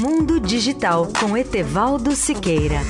Mundo Digital com Etevaldo Siqueira.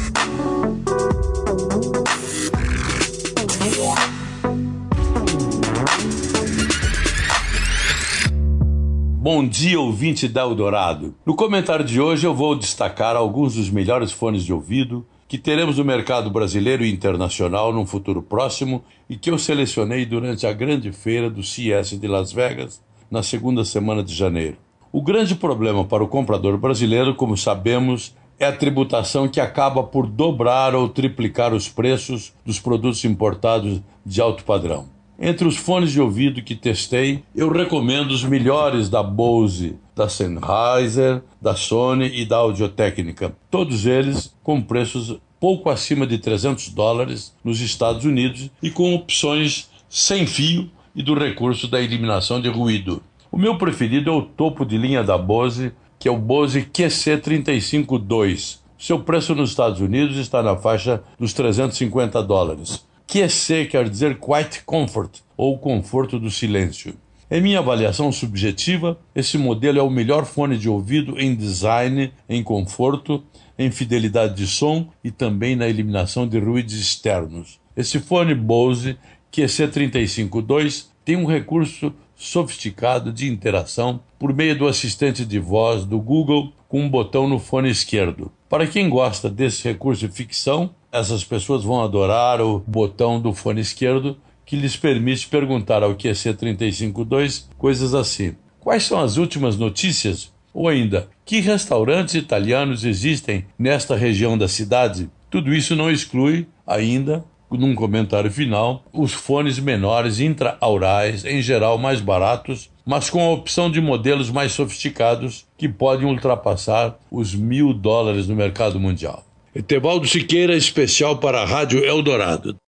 Bom dia, ouvinte da Eldorado. No comentário de hoje eu vou destacar alguns dos melhores fones de ouvido que teremos no mercado brasileiro e internacional num futuro próximo e que eu selecionei durante a grande feira do CS de Las Vegas na segunda semana de janeiro. O grande problema para o comprador brasileiro, como sabemos, é a tributação que acaba por dobrar ou triplicar os preços dos produtos importados de alto padrão. Entre os fones de ouvido que testei, eu recomendo os melhores da Bose, da Sennheiser, da Sony e da Audio-Técnica. Todos eles com preços pouco acima de 300 dólares nos Estados Unidos e com opções sem fio e do recurso da eliminação de ruído. O meu preferido é o topo de linha da Bose, que é o Bose QC35-2. Seu preço nos Estados Unidos está na faixa dos 350 dólares. QC quer dizer Quiet Comfort, ou conforto do silêncio. Em minha avaliação subjetiva, esse modelo é o melhor fone de ouvido em design, em conforto, em fidelidade de som e também na eliminação de ruídos externos. Esse fone Bose QC352 tem um recurso sofisticado de interação por meio do assistente de voz do Google com um botão no fone esquerdo. Para quem gosta desse recurso de ficção, essas pessoas vão adorar o botão do fone esquerdo que lhes permite perguntar ao QC352 coisas assim: Quais são as últimas notícias? Ou ainda, que restaurantes italianos existem nesta região da cidade? Tudo isso não exclui ainda, num comentário final, os fones menores intraaurais, em geral mais baratos, mas com a opção de modelos mais sofisticados que podem ultrapassar os mil dólares no mercado mundial. Etevaldo Siqueira, especial para a Rádio Eldorado.